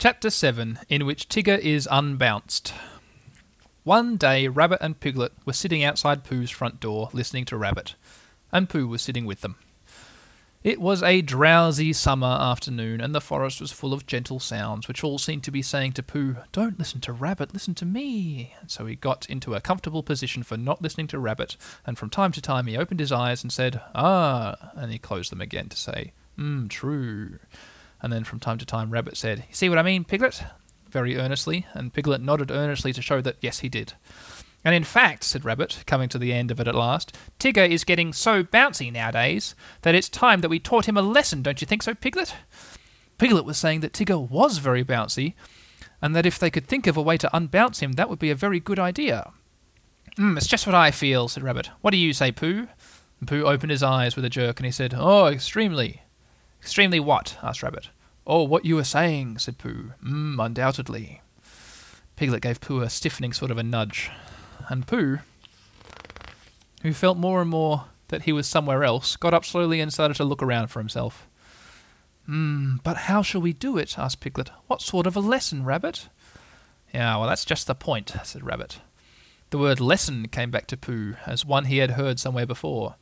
Chapter 7 In which Tigger is unbounced. One day, Rabbit and Piglet were sitting outside Pooh's front door listening to Rabbit, and Pooh was sitting with them. It was a drowsy summer afternoon, and the forest was full of gentle sounds, which all seemed to be saying to Pooh, Don't listen to Rabbit, listen to me. And so he got into a comfortable position for not listening to Rabbit, and from time to time he opened his eyes and said, Ah, and he closed them again to say, Hmm, true. And then from time to time, Rabbit said, See what I mean, Piglet? very earnestly, and Piglet nodded earnestly to show that, yes, he did. And in fact, said Rabbit, coming to the end of it at last, Tigger is getting so bouncy nowadays that it's time that we taught him a lesson, don't you think so, Piglet? Piglet was saying that Tigger was very bouncy, and that if they could think of a way to unbounce him, that would be a very good idea. Mm, it's just what I feel, said Rabbit. What do you say, Pooh? And Pooh opened his eyes with a jerk, and he said, Oh, extremely. Extremely what? asked Rabbit. Oh, what you were saying, said Pooh. Mm, undoubtedly. Piglet gave Pooh a stiffening sort of a nudge, and Pooh, who felt more and more that he was somewhere else, got up slowly and started to look around for himself. Mm, but how shall we do it? asked Piglet. What sort of a lesson, Rabbit? Yeah, well, that's just the point, said Rabbit. The word lesson came back to Pooh as one he had heard somewhere before.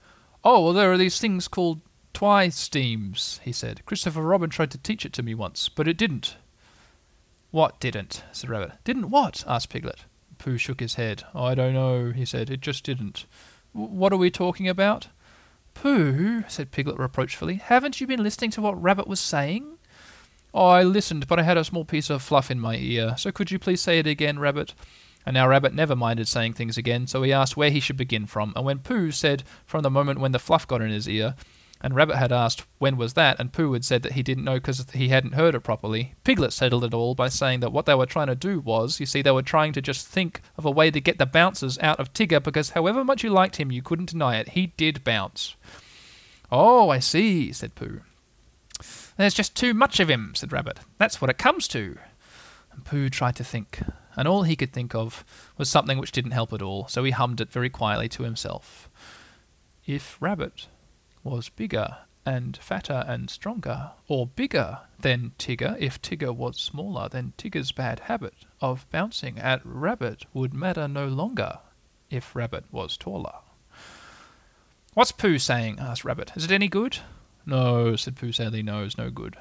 Oh, well, there are these things called Twy-stymes, he said. Christopher Robin tried to teach it to me once, but it didn't. What didn't? said Rabbit. Didn't what? asked Piglet. Pooh shook his head. I don't know, he said. It just didn't. what are we talking about? Pooh, said Piglet reproachfully, haven't you been listening to what Rabbit was saying? I listened, but I had a small piece of fluff in my ear, so could you please say it again, Rabbit? And now Rabbit never minded saying things again, so he asked where he should begin from, and when Pooh said from the moment when the fluff got in his ear, and Rabbit had asked when was that, and Pooh had said that he didn't know because he hadn't heard it properly. Piglet settled it all by saying that what they were trying to do was, you see, they were trying to just think of a way to get the bouncers out of Tigger because however much you liked him, you couldn't deny it. He did bounce. Oh, I see, said Pooh. There's just too much of him, said Rabbit. That's what it comes to. And Pooh tried to think, and all he could think of was something which didn't help at all, so he hummed it very quietly to himself. If Rabbit was bigger and fatter and stronger, or bigger than Tigger. If Tigger was smaller, then Tigger's bad habit of bouncing at Rabbit would matter no longer if Rabbit was taller. What's Pooh saying? asked Rabbit. Is it any good? No, said Pooh sadly. No, it's no good.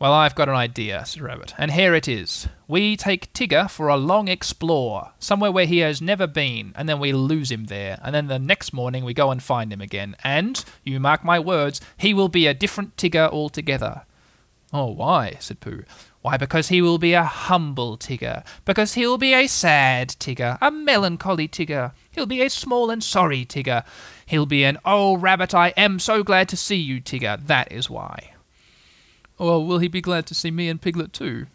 Well, I've got an idea, said Rabbit, and here it is. We take Tigger for a long explore, somewhere where he has never been, and then we lose him there, and then the next morning we go and find him again, and, you mark my words, he will be a different Tigger altogether. Oh, why? said Pooh. Why, because he will be a humble Tigger, because he'll be a sad Tigger, a melancholy Tigger, he'll be a small and sorry Tigger, he'll be an, oh, Rabbit, I am so glad to see you, Tigger, that is why. Well, will he be glad to see me and Piglet too?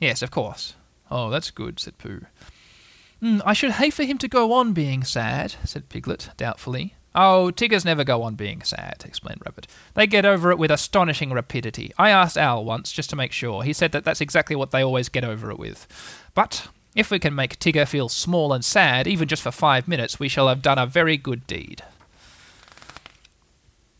Yes, of course. Oh, that's good, said Pooh. Mm, I should hate for him to go on being sad, said Piglet, doubtfully. Oh, Tiggers never go on being sad, explained Rabbit. They get over it with astonishing rapidity. I asked Owl once, just to make sure. He said that that's exactly what they always get over it with. But if we can make Tigger feel small and sad, even just for five minutes, we shall have done a very good deed.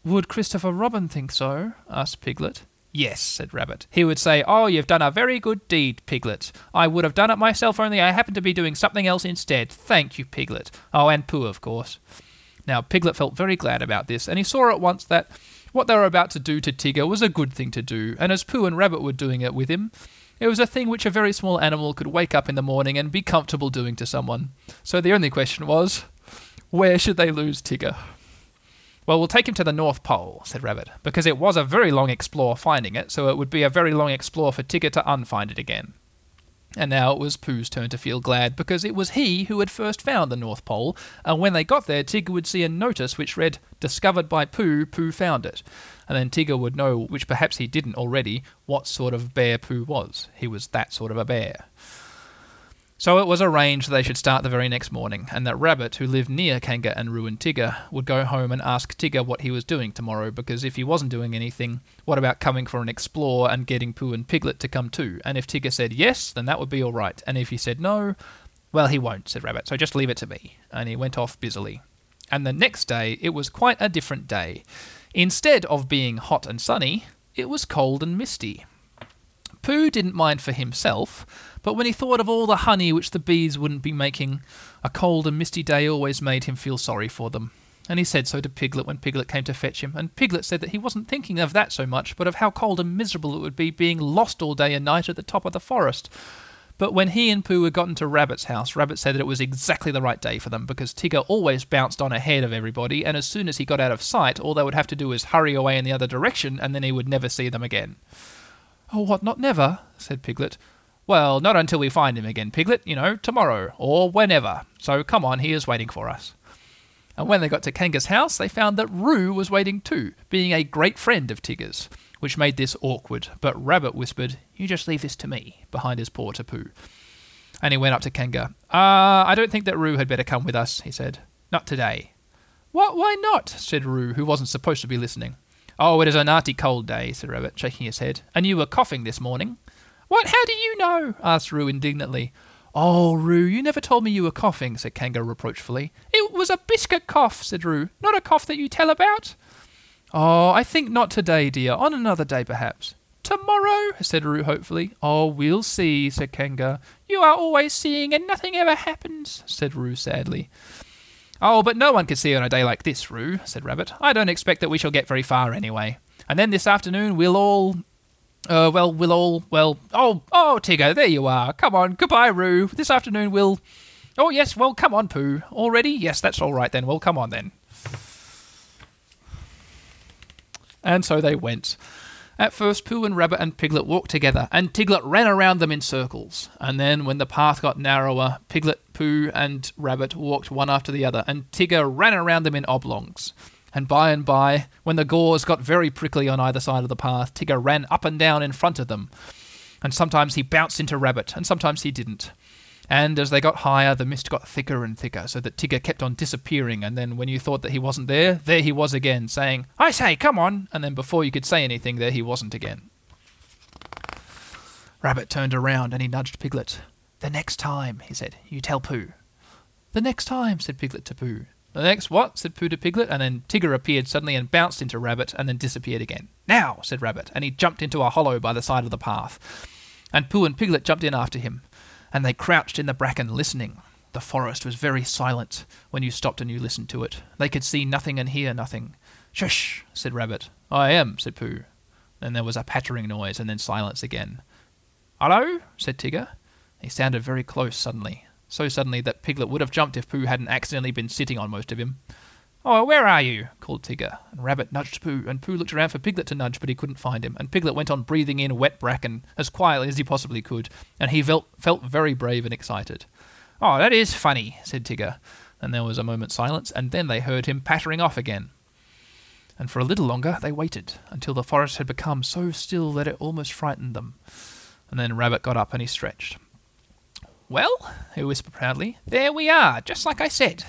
Would Christopher Robin think so? asked Piglet. Yes, said Rabbit. He would say, Oh, you've done a very good deed, Piglet. I would have done it myself, only I happened to be doing something else instead. Thank you, Piglet. Oh, and Pooh, of course. Now, Piglet felt very glad about this, and he saw at once that what they were about to do to Tigger was a good thing to do, and as Pooh and Rabbit were doing it with him, it was a thing which a very small animal could wake up in the morning and be comfortable doing to someone. So the only question was, where should they lose Tigger? Well, we'll take him to the North Pole, said Rabbit, because it was a very long explore finding it, so it would be a very long explore for Tigger to unfind it again. And now it was Pooh's turn to feel glad, because it was he who had first found the North Pole, and when they got there, Tigger would see a notice which read, Discovered by Pooh, Pooh found it. And then Tigger would know, which perhaps he didn't already, what sort of bear Pooh was. He was that sort of a bear. So it was arranged they should start the very next morning, and that Rabbit, who lived near Kanga and Roo and Tigger, would go home and ask Tigger what he was doing tomorrow, because if he wasn't doing anything, what about coming for an explore and getting Pooh and Piglet to come too? And if Tigger said yes, then that would be all right, and if he said no, well, he won't, said Rabbit, so just leave it to me. And he went off busily. And the next day, it was quite a different day. Instead of being hot and sunny, it was cold and misty. Pooh didn't mind for himself, but when he thought of all the honey which the bees wouldn't be making, a cold and misty day always made him feel sorry for them. And he said so to Piglet when Piglet came to fetch him, and Piglet said that he wasn't thinking of that so much, but of how cold and miserable it would be being lost all day and night at the top of the forest. But when he and Pooh had gotten to Rabbit's house, Rabbit said that it was exactly the right day for them because Tigger always bounced on ahead of everybody, and as soon as he got out of sight, all they would have to do was hurry away in the other direction, and then he would never see them again. Oh, what, not never? said Piglet. Well, not until we find him again, Piglet, you know, tomorrow, or whenever. So come on, he is waiting for us. And when they got to Kanga's house, they found that Roo was waiting too, being a great friend of Tigger's which made this awkward, but Rabbit whispered, You just leave this to me, behind his paw to Pooh. And he went up to Kanga. Ah, uh, I don't think that Roo had better come with us, he said. Not today. What, why not? said Roo, who wasn't supposed to be listening. Oh, it is a nasty cold day, said Rabbit, shaking his head. And you were coughing this morning. What, how do you know? asked Roo indignantly. Oh, Roo, you never told me you were coughing, said Kanga reproachfully. It was a biscuit cough, said Roo. Not a cough that you tell about. Oh, I think not today, dear. On another day, perhaps. Tomorrow, said Roo hopefully. Oh, we'll see, said Kanga. You are always seeing and nothing ever happens, said Roo sadly. Oh, but no one can see on a day like this, Roo, said Rabbit. I don't expect that we shall get very far anyway. And then this afternoon we'll all. Uh, well, we'll all. Well. Oh, oh, Tigger, there you are. Come on. Goodbye, Roo. This afternoon we'll. Oh, yes, well, come on, Pooh. Already? Yes, that's all right then. Well, come on then. And so they went. At first, Pooh and Rabbit and Piglet walked together, and Tigger ran around them in circles. And then, when the path got narrower, Piglet, Pooh, and Rabbit walked one after the other, and Tigger ran around them in oblongs. And by and by, when the gorse got very prickly on either side of the path, Tigger ran up and down in front of them. And sometimes he bounced into Rabbit, and sometimes he didn't. And as they got higher, the mist got thicker and thicker, so that Tigger kept on disappearing. And then, when you thought that he wasn't there, there he was again, saying, I say, come on! And then, before you could say anything, there he wasn't again. Rabbit turned around and he nudged Piglet. The next time, he said, you tell Pooh. The next time, said Piglet to Pooh. The next what? said Pooh to Piglet, and then Tigger appeared suddenly and bounced into Rabbit and then disappeared again. Now, said Rabbit, and he jumped into a hollow by the side of the path. And Pooh and Piglet jumped in after him and they crouched in the bracken listening. The forest was very silent when you stopped and you listened to it. They could see nothing and hear nothing. Shush, said Rabbit. I am, said Pooh. Then there was a pattering noise and then silence again. Hello, said Tigger. He sounded very close suddenly, so suddenly that Piglet would have jumped if Pooh hadn't accidentally been sitting on most of him. Oh, where are you? called Tigger, and Rabbit nudged Pooh, and Pooh looked around for Piglet to nudge, but he couldn't find him, and Piglet went on breathing in wet bracken as quietly as he possibly could, and he felt, felt very brave and excited. Oh, that is funny, said Tigger, and there was a moment's silence, and then they heard him pattering off again. And for a little longer they waited, until the forest had become so still that it almost frightened them. And then Rabbit got up and he stretched. Well, he whispered proudly, there we are, just like I said.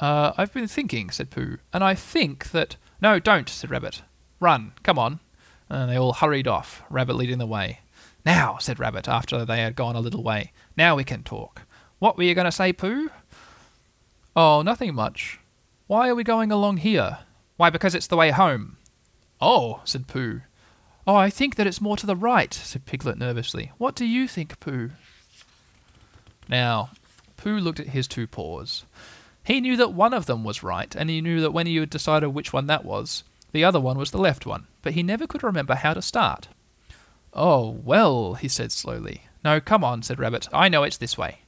Uh, I've been thinking, said Pooh, and I think that. No, don't, said Rabbit. Run, come on. And they all hurried off, Rabbit leading the way. Now, said Rabbit, after they had gone a little way, now we can talk. What were you going to say, Pooh? Oh, nothing much. Why are we going along here? Why, because it's the way home. Oh, said Pooh. Oh, I think that it's more to the right, said Piglet nervously. What do you think, Pooh? Now, Pooh looked at his two paws. He knew that one of them was right, and he knew that when he had decided which one that was, the other one was the left one, but he never could remember how to start. Oh, well, he said slowly. No, come on, said Rabbit. I know it's this way.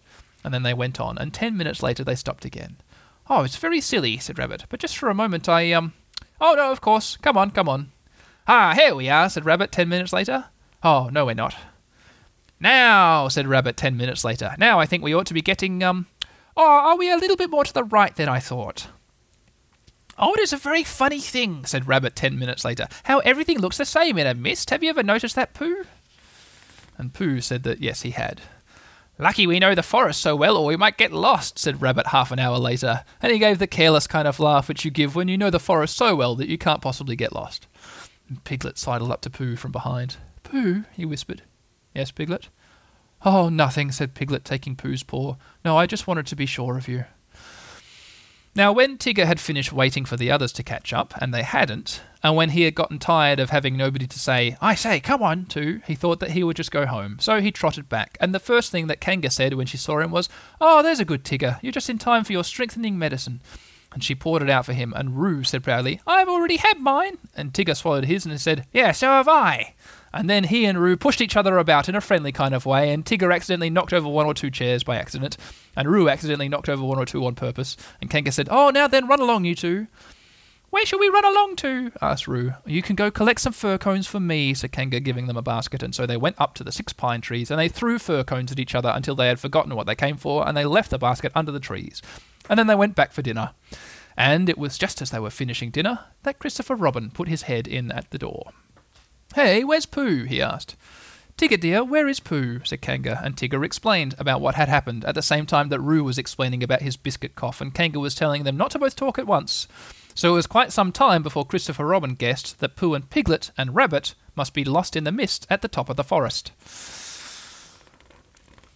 And then they went on, and ten minutes later they stopped again. Oh, it's very silly, said Rabbit, but just for a moment I, um. Oh, no, of course. Come on, come on. Ah, here we are, said Rabbit ten minutes later. Oh, no, we're not. Now, said Rabbit ten minutes later. Now I think we ought to be getting, um, or are we a little bit more to the right than I thought? Oh, it is a very funny thing, said Rabbit ten minutes later, how everything looks the same in a mist. Have you ever noticed that, Pooh? And Pooh said that yes, he had. Lucky we know the forest so well, or we might get lost, said Rabbit half an hour later, and he gave the careless kind of laugh which you give when you know the forest so well that you can't possibly get lost. And Piglet sidled up to Pooh from behind. Pooh, he whispered. Yes, Piglet? Oh, nothing, said Piglet, taking Pooh's paw. No, I just wanted to be sure of you. Now, when Tigger had finished waiting for the others to catch up, and they hadn't, and when he had gotten tired of having nobody to say, I say, come on, to, he thought that he would just go home. So he trotted back, and the first thing that Kanga said when she saw him was, Oh, there's a good Tigger. You're just in time for your strengthening medicine. And she poured it out for him, and Roo said proudly, I've already had mine. And Tigger swallowed his and said, Yeah, so have I. And then he and Roo pushed each other about in a friendly kind of way, and Tigger accidentally knocked over one or two chairs by accident, and Roo accidentally knocked over one or two on purpose. And Kanga said, Oh, now then, run along, you two. Where shall we run along to? asked Roo. You can go collect some fir cones for me, said Kanga, giving them a basket. And so they went up to the six pine trees, and they threw fir cones at each other until they had forgotten what they came for, and they left the basket under the trees. And then they went back for dinner. And it was just as they were finishing dinner that Christopher Robin put his head in at the door. Hey, where's Pooh? he asked. Tigger, dear, where is Pooh? said Kanga, and Tigger explained about what had happened at the same time that Roo was explaining about his biscuit cough, and Kanga was telling them not to both talk at once. So it was quite some time before Christopher Robin guessed that Pooh and Piglet and Rabbit must be lost in the mist at the top of the forest.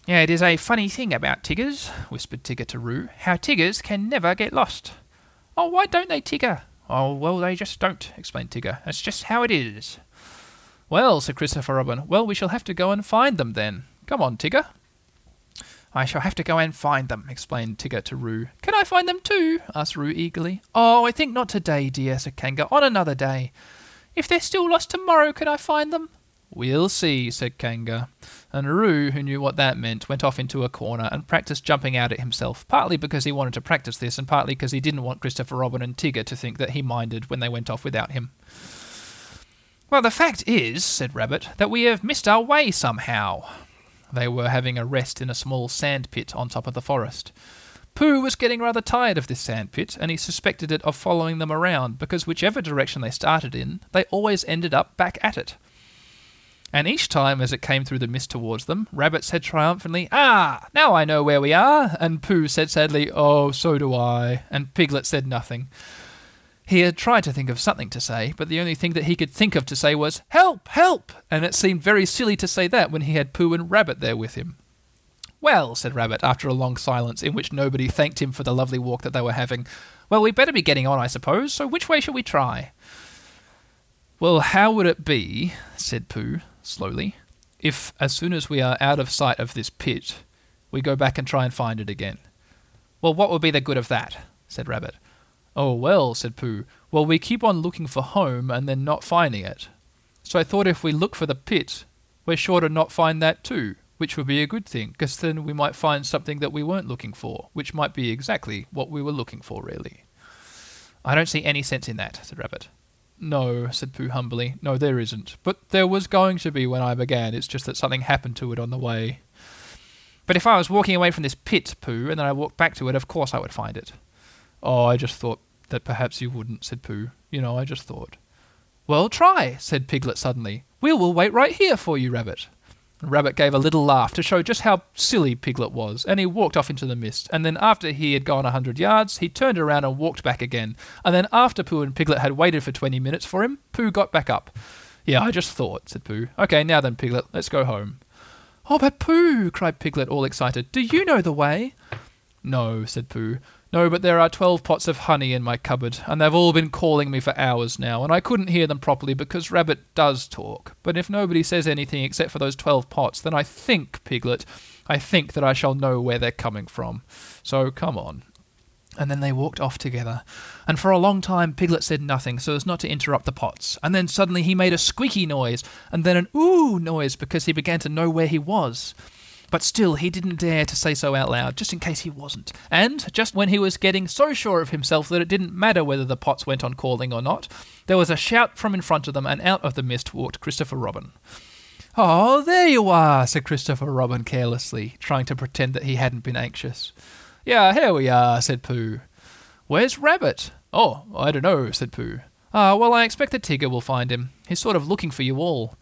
Yeah, it is a funny thing about Tiggers, whispered Tigger to Roo, how Tiggers can never get lost. Oh, why don't they, Tigger? Oh, well, they just don't, explained Tigger. That's just how it is. Well, said Christopher Robin, well, we shall have to go and find them then. Come on, Tigger. I shall have to go and find them, explained Tigger to Roo. Can I find them too? asked Roo eagerly. Oh, I think not today, dear, said Kanga. On another day. If they're still lost tomorrow, can I find them? We'll see, said Kanga. And Roo, who knew what that meant, went off into a corner and practiced jumping out at himself, partly because he wanted to practice this, and partly because he didn't want Christopher Robin and Tigger to think that he minded when they went off without him. Well, the fact is, said Rabbit, that we have missed our way somehow. They were having a rest in a small sand pit on top of the forest. Pooh was getting rather tired of this sand pit, and he suspected it of following them around, because whichever direction they started in, they always ended up back at it. And each time as it came through the mist towards them, Rabbit said triumphantly, Ah, now I know where we are, and Pooh said sadly, Oh, so do I, and Piglet said nothing. He had tried to think of something to say, but the only thing that he could think of to say was, Help! Help! And it seemed very silly to say that when he had Pooh and Rabbit there with him. Well, said Rabbit, after a long silence in which nobody thanked him for the lovely walk that they were having, well, we'd better be getting on, I suppose, so which way shall we try? Well, how would it be, said Pooh, slowly, if as soon as we are out of sight of this pit, we go back and try and find it again? Well, what would be the good of that? said Rabbit. Oh, well, said Pooh. Well, we keep on looking for home and then not finding it. So I thought if we look for the pit, we're sure to not find that too, which would be a good thing, because then we might find something that we weren't looking for, which might be exactly what we were looking for, really. I don't see any sense in that, said Rabbit. No, said Pooh humbly. No, there isn't. But there was going to be when I began. It's just that something happened to it on the way. But if I was walking away from this pit, Pooh, and then I walked back to it, of course I would find it. Oh, I just thought that perhaps you wouldn't, said Pooh. You know, I just thought. Well, try, said Piglet suddenly. We will wait right here for you, Rabbit. Rabbit gave a little laugh to show just how silly Piglet was, and he walked off into the mist. And then, after he had gone a hundred yards, he turned around and walked back again. And then, after Pooh and Piglet had waited for twenty minutes for him, Pooh got back up. Yeah, I just thought, said Pooh. Okay, now then, Piglet, let's go home. Oh, but Pooh, cried Piglet, all excited. Do you know the way? No, said Pooh. No, but there are twelve pots of honey in my cupboard, and they've all been calling me for hours now, and I couldn't hear them properly because Rabbit does talk. But if nobody says anything except for those twelve pots, then I think, Piglet, I think that I shall know where they're coming from. So come on. And then they walked off together, and for a long time Piglet said nothing so as not to interrupt the pots, and then suddenly he made a squeaky noise, and then an ooh noise because he began to know where he was. But still, he didn't dare to say so out loud, just in case he wasn't. And, just when he was getting so sure of himself that it didn't matter whether the pots went on calling or not, there was a shout from in front of them, and out of the mist walked Christopher Robin. Oh, there you are, said Christopher Robin carelessly, trying to pretend that he hadn't been anxious. Yeah, here we are, said Pooh. Where's Rabbit? Oh, I don't know, said Pooh. Ah, well, I expect the Tigger will find him. He's sort of looking for you all.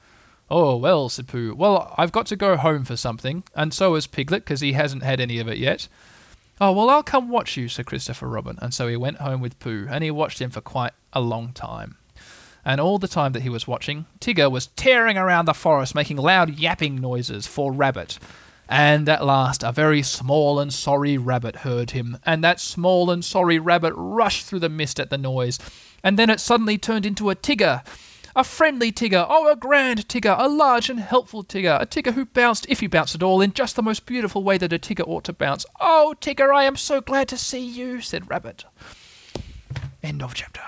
Oh, well, said Pooh. Well, I've got to go home for something, and so has Piglet, because he hasn't had any of it yet. Oh, well, I'll come watch you, said Christopher Robin, and so he went home with Pooh, and he watched him for quite a long time. And all the time that he was watching, Tigger was tearing around the forest, making loud yapping noises for Rabbit. And at last a very small and sorry rabbit heard him, and that small and sorry rabbit rushed through the mist at the noise, and then it suddenly turned into a Tigger. A friendly Tigger, oh, a grand Tigger, a large and helpful Tigger, a Tigger who bounced, if he bounced at all, in just the most beautiful way that a Tigger ought to bounce. Oh, Tigger, I am so glad to see you, said Rabbit. End of chapter.